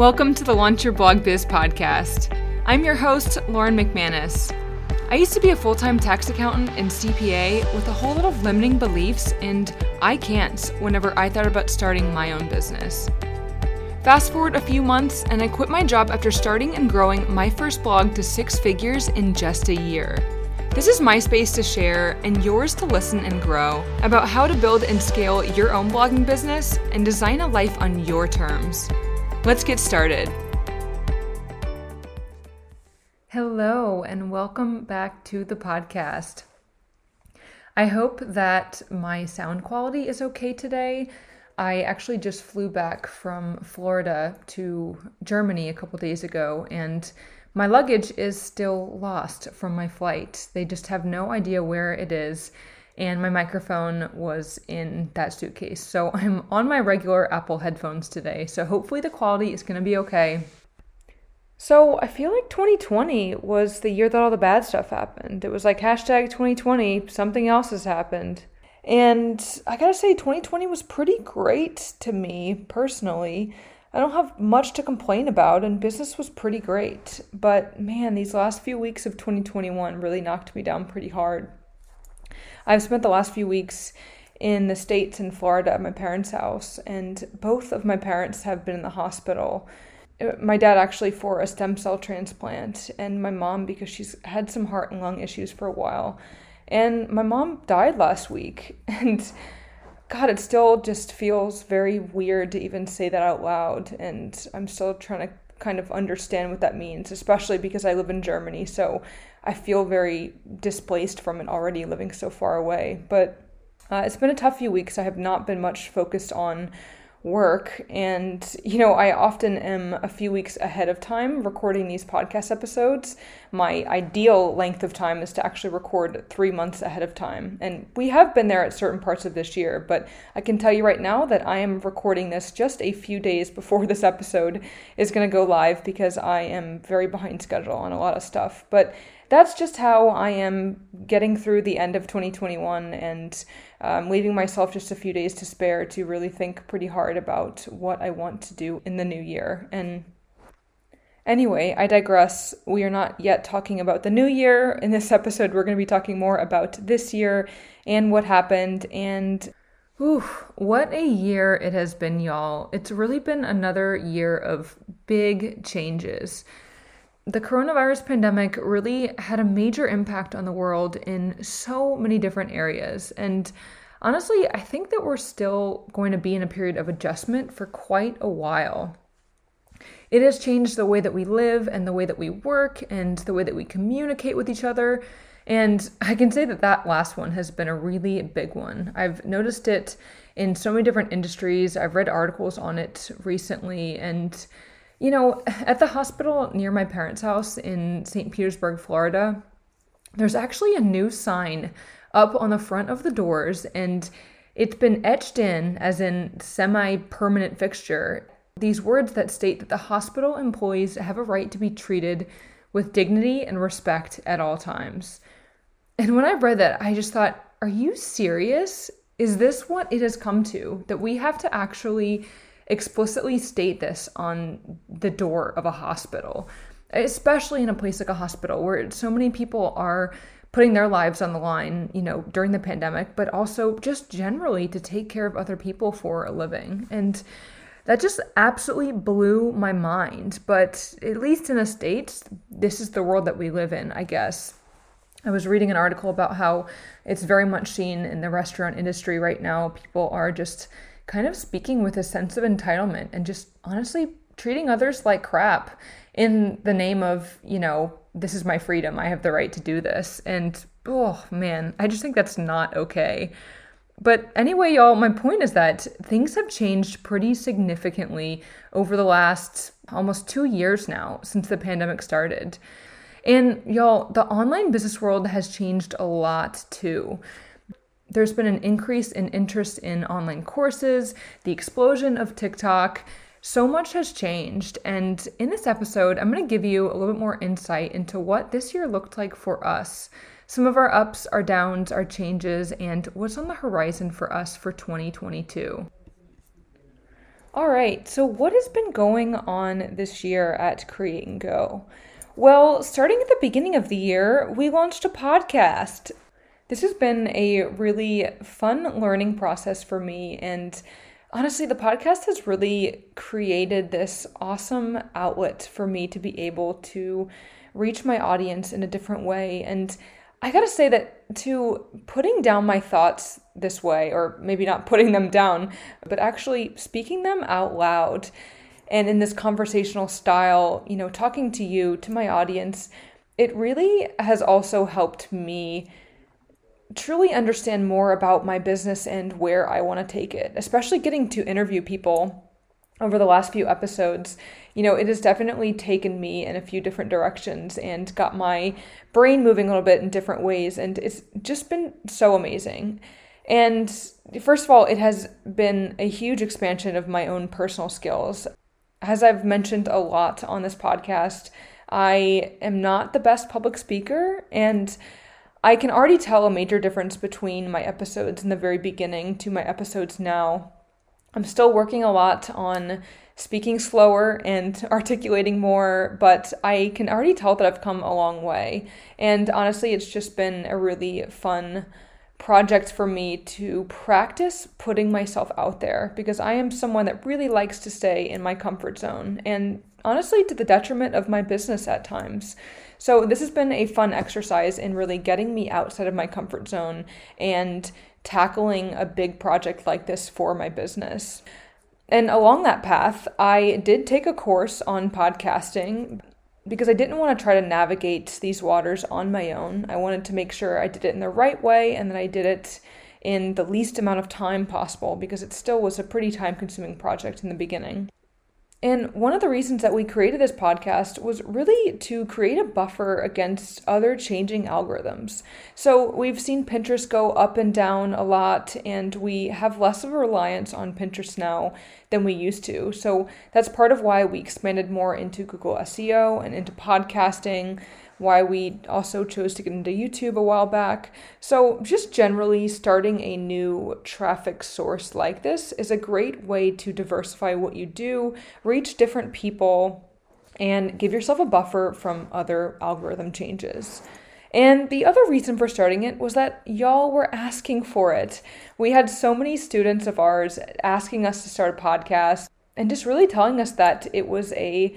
Welcome to the Launch Your Blog Biz podcast. I'm your host, Lauren McManus. I used to be a full time tax accountant and CPA with a whole lot of limiting beliefs and I can't whenever I thought about starting my own business. Fast forward a few months, and I quit my job after starting and growing my first blog to six figures in just a year. This is my space to share and yours to listen and grow about how to build and scale your own blogging business and design a life on your terms. Let's get started. Hello, and welcome back to the podcast. I hope that my sound quality is okay today. I actually just flew back from Florida to Germany a couple days ago, and my luggage is still lost from my flight. They just have no idea where it is and my microphone was in that suitcase. So I'm on my regular Apple headphones today. So hopefully the quality is going to be okay. So I feel like 2020 was the year that all the bad stuff happened. It was like hashtag 2020, something else has happened. And I gotta say, 2020 was pretty great to me personally. I don't have much to complain about, and business was pretty great. But man, these last few weeks of 2021 really knocked me down pretty hard. I've spent the last few weeks in the States in Florida at my parents' house, and both of my parents have been in the hospital. Uh, my dad actually for a stem cell transplant, and my mom because she's had some heart and lung issues for a while. And my mom died last week, and God, it still just feels very weird to even say that out loud. And I'm still trying to kind of understand what that means, especially because I live in Germany. So I feel very displaced from it already living so far away. But uh, it's been a tough few weeks. I have not been much focused on work. And, you know, I often am a few weeks ahead of time recording these podcast episodes. My ideal length of time is to actually record three months ahead of time. And we have been there at certain parts of this year, but I can tell you right now that I am recording this just a few days before this episode is going to go live because I am very behind schedule on a lot of stuff. But that's just how I am getting through the end of 2021 and um, leaving myself just a few days to spare to really think pretty hard about what I want to do in the new year. And Anyway, I digress. We are not yet talking about the new year. In this episode, we're going to be talking more about this year and what happened. And Ooh, what a year it has been, y'all. It's really been another year of big changes the coronavirus pandemic really had a major impact on the world in so many different areas. And honestly, I think that we're still going to be in a period of adjustment for quite a while. It has changed the way that we live and the way that we work and the way that we communicate with each other. And I can say that that last one has been a really big one. I've noticed it in so many different industries. I've read articles on it recently and you know, at the hospital near my parents' house in St. Petersburg, Florida, there's actually a new sign up on the front of the doors, and it's been etched in as in semi permanent fixture. These words that state that the hospital employees have a right to be treated with dignity and respect at all times. And when I read that, I just thought, are you serious? Is this what it has come to? That we have to actually explicitly state this on the door of a hospital, especially in a place like a hospital where so many people are putting their lives on the line, you know, during the pandemic, but also just generally to take care of other people for a living. And that just absolutely blew my mind. But at least in the States, this is the world that we live in, I guess. I was reading an article about how it's very much seen in the restaurant industry right now. People are just kind of speaking with a sense of entitlement and just honestly treating others like crap in the name of, you know, this is my freedom. I have the right to do this. And oh man, I just think that's not okay. But anyway, y'all, my point is that things have changed pretty significantly over the last almost two years now since the pandemic started. And y'all, the online business world has changed a lot too there's been an increase in interest in online courses, the explosion of TikTok. So much has changed. And in this episode, I'm going to give you a little bit more insight into what this year looked like for us, some of our ups, our downs, our changes, and what's on the horizon for us for 2022. All right, so what has been going on this year at Create and Go? Well, starting at the beginning of the year, we launched a podcast. This has been a really fun learning process for me, and honestly, the podcast has really created this awesome outlet for me to be able to reach my audience in a different way. And I gotta say that to putting down my thoughts this way, or maybe not putting them down, but actually speaking them out loud and in this conversational style, you know, talking to you, to my audience, it really has also helped me truly understand more about my business and where I want to take it, especially getting to interview people over the last few episodes you know, it has definitely taken me in a few different directions and got my brain moving a little bit in different ways. And it's just been so amazing. And first of all, it has been a huge expansion of my own personal skills. As I've mentioned a lot on this podcast, I am not the best public speaker, and I can already tell a major difference between my episodes in the very beginning to my episodes now. I'm still working a lot on speaking slower and articulating more, but I can already tell that I've come a long way. And honestly, it's just been a really fun project for me to practice putting myself out there because I am someone that really likes to stay in my comfort zone and honestly to the detriment of my business at times. So, this has been a fun exercise in really getting me outside of my comfort zone and tackling a big project like this for my business. And along that path, I did take a course on podcasting because I didn't want to try to navigate these waters on my own. I wanted to make sure I did it in the right way and that I did it in the least amount of time possible because it still was a pretty time consuming project in the beginning. And one of the reasons that we created this podcast was really to create a buffer against other changing algorithms. So we've seen Pinterest go up and down a lot, and we have less of a reliance on Pinterest now than we used to. So that's part of why we expanded more into Google SEO and into podcasting why we also chose to get into YouTube a while back. So, just generally, starting a new traffic source like this is a great way to diversify what you do, reach different people, and give yourself a buffer from other algorithm changes. And the other reason for starting it was that y'all were asking for it. We had so many students of ours asking us to start a podcast and just really telling us that it was a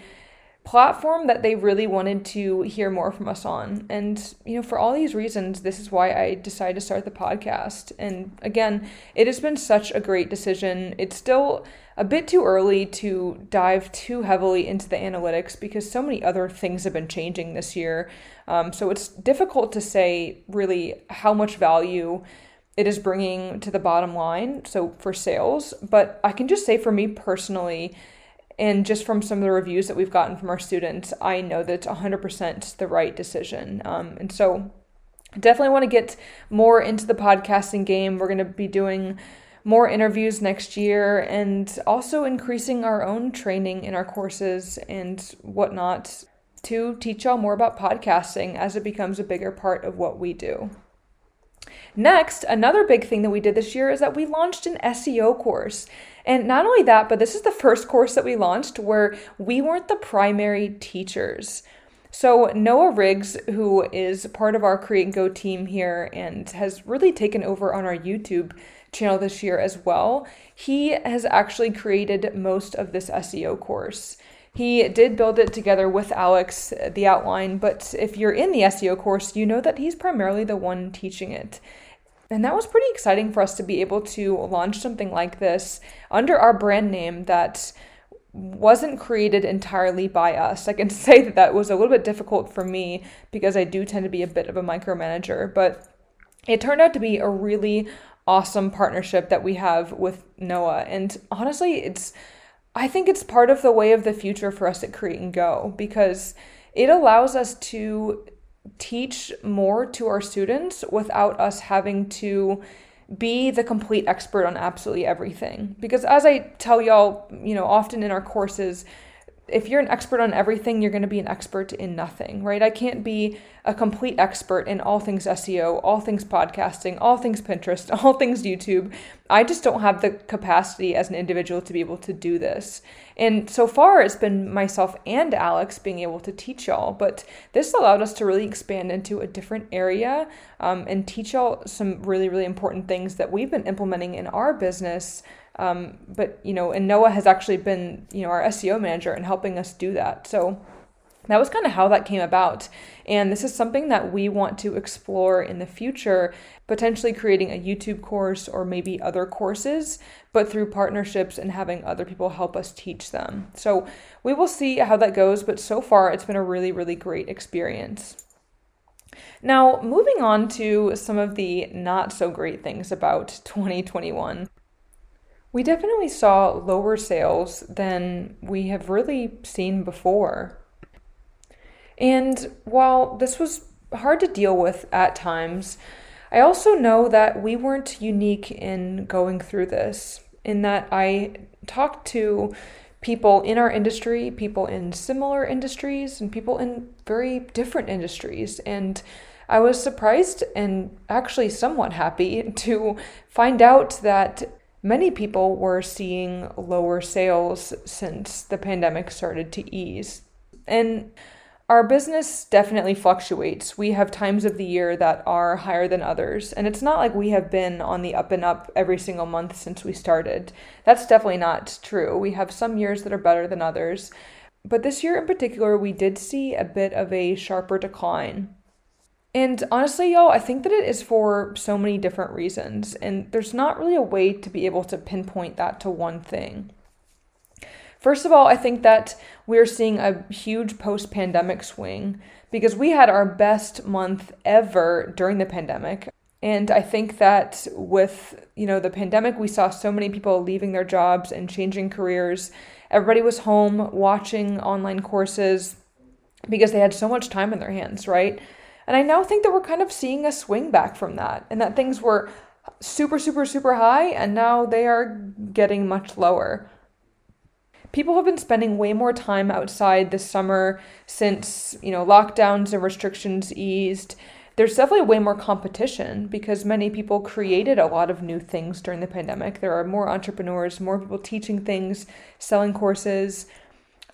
platform that they really wanted to hear more from us on. And, you know, for all these reasons, this is why I decided to start the podcast. And again, it has been such a great decision. It's still a bit too early to dive too heavily into the analytics because so many other things have been changing this year. Um, so it's difficult to say really how much value it is bringing to the bottom line. So for sales, but I can just say for me personally, and just from some of the reviews that we've gotten from our students, I know that it's 100% the right decision. Um, and so, definitely want to get more into the podcasting game. We're going to be doing more interviews next year and also increasing our own training in our courses and whatnot to teach y'all more about podcasting as it becomes a bigger part of what we do. Next, another big thing that we did this year is that we launched an SEO course. And not only that, but this is the first course that we launched where we weren't the primary teachers. So, Noah Riggs, who is part of our Create and Go team here and has really taken over on our YouTube channel this year as well, he has actually created most of this SEO course. He did build it together with Alex, the outline, but if you're in the SEO course, you know that he's primarily the one teaching it. And that was pretty exciting for us to be able to launch something like this under our brand name that wasn't created entirely by us. I can say that that was a little bit difficult for me because I do tend to be a bit of a micromanager, but it turned out to be a really awesome partnership that we have with Noah. And honestly, it's I think it's part of the way of the future for us at Create and Go because it allows us to teach more to our students without us having to be the complete expert on absolutely everything. Because as I tell y'all, you know, often in our courses, if you're an expert on everything, you're going to be an expert in nothing, right? I can't be a complete expert in all things SEO, all things podcasting, all things Pinterest, all things YouTube. I just don't have the capacity as an individual to be able to do this. And so far, it's been myself and Alex being able to teach y'all, but this allowed us to really expand into a different area um, and teach y'all some really, really important things that we've been implementing in our business um, but you know, and Noah has actually been you know our SEO manager and helping us do that. So that was kind of how that came about. And this is something that we want to explore in the future, potentially creating a YouTube course or maybe other courses, but through partnerships and having other people help us teach them. So we will see how that goes, but so far it's been a really, really great experience. Now, moving on to some of the not so great things about 2021. We definitely saw lower sales than we have really seen before. And while this was hard to deal with at times, I also know that we weren't unique in going through this, in that I talked to people in our industry, people in similar industries, and people in very different industries. And I was surprised and actually somewhat happy to find out that many people were seeing lower sales since the pandemic started to ease. And our business definitely fluctuates. We have times of the year that are higher than others, and it's not like we have been on the up and up every single month since we started. That's definitely not true. We have some years that are better than others, but this year in particular, we did see a bit of a sharper decline. And honestly, y'all, I think that it is for so many different reasons, and there's not really a way to be able to pinpoint that to one thing. First of all, I think that we're seeing a huge post pandemic swing because we had our best month ever during the pandemic. And I think that with, you know, the pandemic, we saw so many people leaving their jobs and changing careers. Everybody was home watching online courses because they had so much time in their hands, right? And I now think that we're kind of seeing a swing back from that and that things were super, super, super high and now they are getting much lower. People have been spending way more time outside this summer since, you know, lockdowns and restrictions eased. There's definitely way more competition because many people created a lot of new things during the pandemic. There are more entrepreneurs, more people teaching things, selling courses.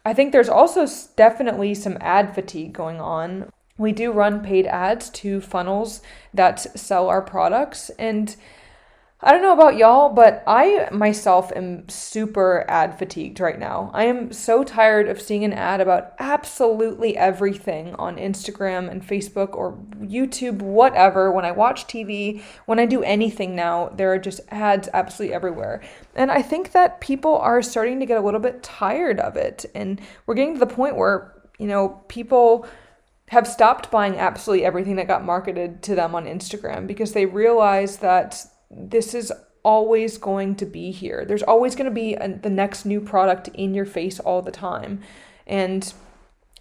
I think there's also definitely some ad fatigue going on we do run paid ads to funnels that sell our products. And I don't know about y'all, but I myself am super ad fatigued right now. I am so tired of seeing an ad about absolutely everything on Instagram and Facebook or YouTube, whatever. When I watch TV, when I do anything now, there are just ads absolutely everywhere. And I think that people are starting to get a little bit tired of it. And we're getting to the point where, you know, people have stopped buying absolutely everything that got marketed to them on Instagram because they realize that this is always going to be here. There's always going to be a, the next new product in your face all the time. And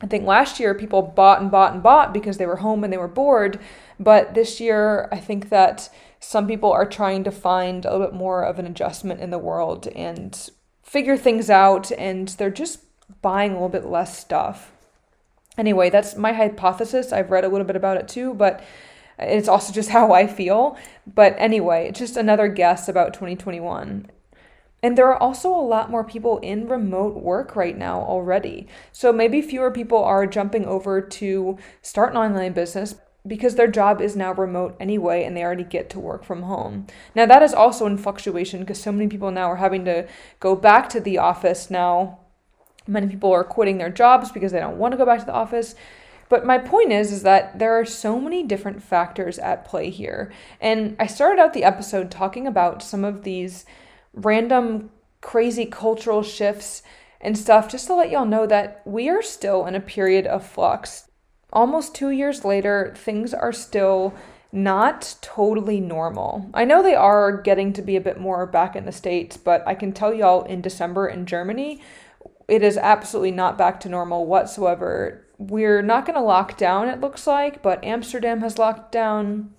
I think last year people bought and bought and bought because they were home and they were bored. But this year, I think that some people are trying to find a little bit more of an adjustment in the world and figure things out, and they're just buying a little bit less stuff. Anyway, that's my hypothesis. I've read a little bit about it too, but it's also just how I feel. But anyway, it's just another guess about 2021. And there are also a lot more people in remote work right now already. So maybe fewer people are jumping over to start an online business because their job is now remote anyway and they already get to work from home. Now, that is also in fluctuation because so many people now are having to go back to the office now Many people are quitting their jobs because they don't want to go back to the office. But my point is is that there are so many different factors at play here. And I started out the episode talking about some of these random crazy cultural shifts and stuff just to let y'all know that we are still in a period of flux. Almost 2 years later, things are still not totally normal. I know they are getting to be a bit more back in the States, but I can tell y'all in December in Germany, it is absolutely not back to normal whatsoever. We're not going to lock down, it looks like, but Amsterdam has locked down.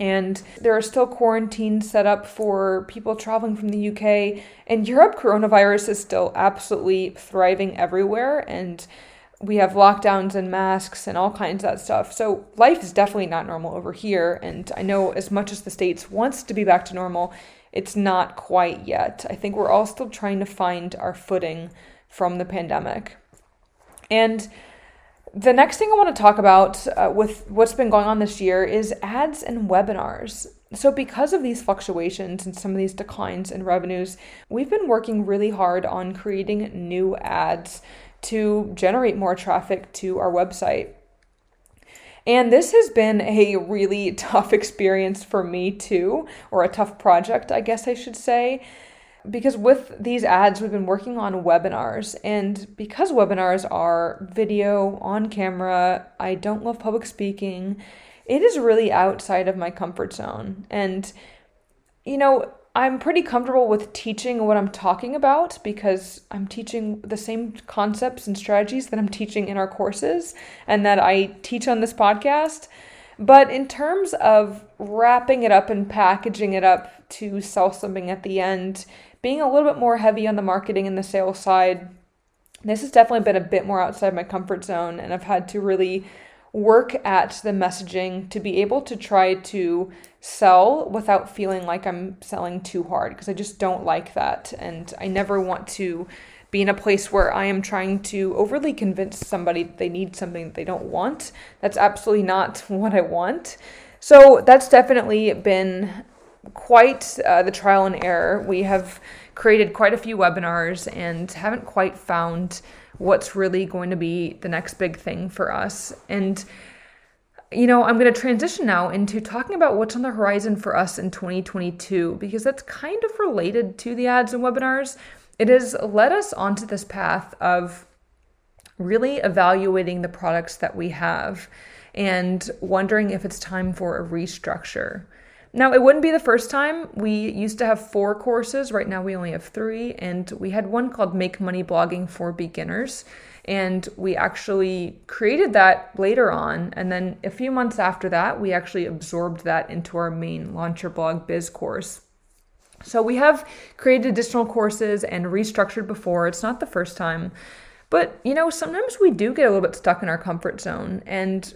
And there are still quarantines set up for people traveling from the UK. And Europe, coronavirus is still absolutely thriving everywhere. And we have lockdowns and masks and all kinds of that stuff. So life is definitely not normal over here. And I know as much as the States wants to be back to normal, it's not quite yet. I think we're all still trying to find our footing from the pandemic. And the next thing I want to talk about uh, with what's been going on this year is ads and webinars. So, because of these fluctuations and some of these declines in revenues, we've been working really hard on creating new ads to generate more traffic to our website. And this has been a really tough experience for me too, or a tough project, I guess I should say because with these ads, we've been working on webinars. And because webinars are video, on camera, I don't love public speaking, it is really outside of my comfort zone. And, you know, I'm pretty comfortable with teaching what I'm talking about because I'm teaching the same concepts and strategies that I'm teaching in our courses and that I teach on this podcast. But in terms of wrapping it up and packaging it up to sell something at the end, being a little bit more heavy on the marketing and the sales side, this has definitely been a bit more outside my comfort zone, and I've had to really work at the messaging to be able to try to sell without feeling like I'm selling too hard because I just don't like that. And I never want to be in a place where I am trying to overly convince somebody that they need something that they don't want. That's absolutely not what I want. So that's definitely been quite uh, the trial and error. We have created quite a few webinars and haven't quite found what's really going to be the next big thing for us. And you know, I'm going to transition now into talking about what's on the horizon for us in 2022 because that's kind of related to the ads and webinars. It has led us onto this path of really evaluating the products that we have and wondering if it's time for a restructure. Now, it wouldn't be the first time. We used to have four courses. Right now, we only have three. And we had one called Make Money Blogging for Beginners. And we actually created that later on. And then a few months after that, we actually absorbed that into our main Launch Your Blog Biz course. So we have created additional courses and restructured before. It's not the first time. But, you know, sometimes we do get a little bit stuck in our comfort zone. And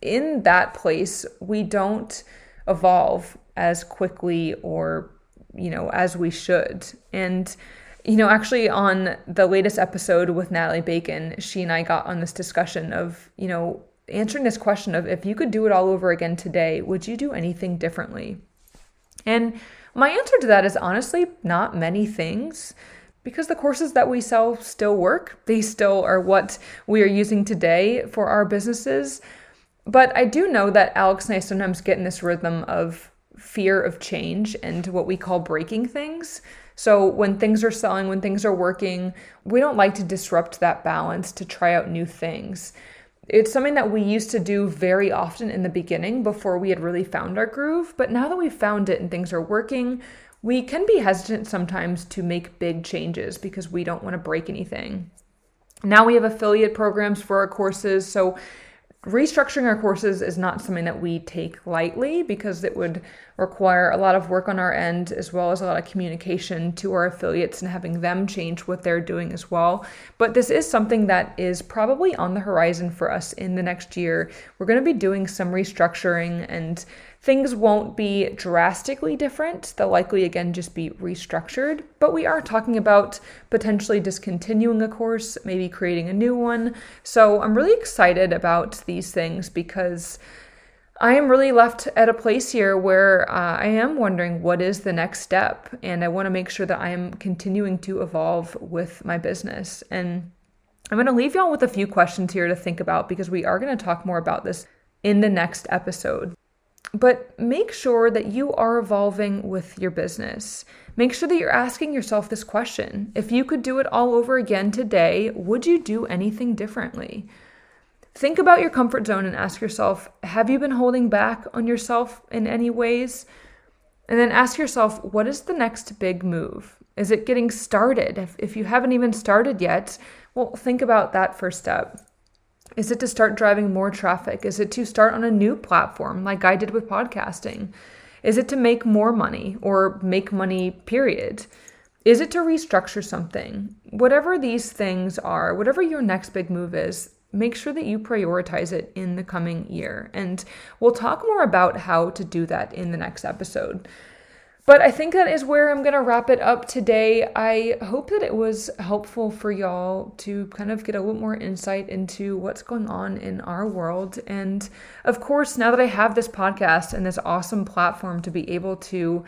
in that place, we don't evolve as quickly or you know as we should and you know actually on the latest episode with natalie bacon she and i got on this discussion of you know answering this question of if you could do it all over again today would you do anything differently and my answer to that is honestly not many things because the courses that we sell still work they still are what we are using today for our businesses but I do know that Alex and I sometimes get in this rhythm of fear of change and what we call breaking things. So when things are selling, when things are working, we don't like to disrupt that balance to try out new things. It's something that we used to do very often in the beginning before we had really found our groove. But now that we've found it and things are working, we can be hesitant sometimes to make big changes because we don't want to break anything. Now we have affiliate programs for our courses. So restructuring our courses is not something that we take lightly because it would require a lot of work on our end as well as a lot of communication to our affiliates and having them change what they're doing as well. But this is something that is probably on the horizon for us in the next year. We're going to be doing some restructuring and Things won't be drastically different. They'll likely again just be restructured, but we are talking about potentially discontinuing a course, maybe creating a new one. So I'm really excited about these things because I am really left at a place here where uh, I am wondering what is the next step, and I want to make sure that I am continuing to evolve with my business. And I'm going to leave y'all with a few questions here to think about because we are going to talk more about this in the next episode. But make sure that you are evolving with your business. Make sure that you're asking yourself this question If you could do it all over again today, would you do anything differently? Think about your comfort zone and ask yourself Have you been holding back on yourself in any ways? And then ask yourself What is the next big move? Is it getting started? If, if you haven't even started yet, well, think about that first step. Is it to start driving more traffic? Is it to start on a new platform like I did with podcasting? Is it to make more money or make money, period? Is it to restructure something? Whatever these things are, whatever your next big move is, make sure that you prioritize it in the coming year. And we'll talk more about how to do that in the next episode. But I think that is where I'm going to wrap it up today. I hope that it was helpful for y'all to kind of get a little more insight into what's going on in our world. And of course, now that I have this podcast and this awesome platform to be able to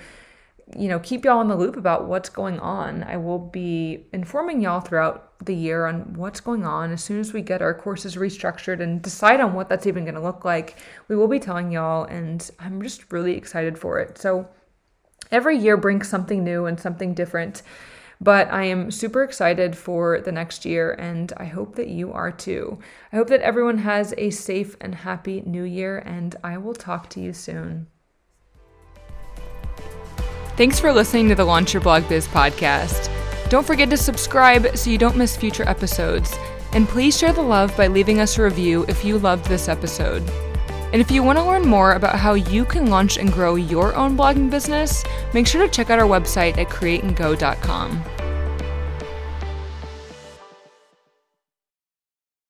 you know, keep y'all in the loop about what's going on. I will be informing y'all throughout the year on what's going on. As soon as we get our courses restructured and decide on what that's even going to look like, we will be telling y'all, and I'm just really excited for it. So, every year brings something new and something different. But I am super excited for the next year, and I hope that you are too. I hope that everyone has a safe and happy new year, and I will talk to you soon. Thanks for listening to the Launch Your Blog Biz podcast. Don't forget to subscribe so you don't miss future episodes. And please share the love by leaving us a review if you loved this episode. And if you want to learn more about how you can launch and grow your own blogging business, make sure to check out our website at createandgo.com.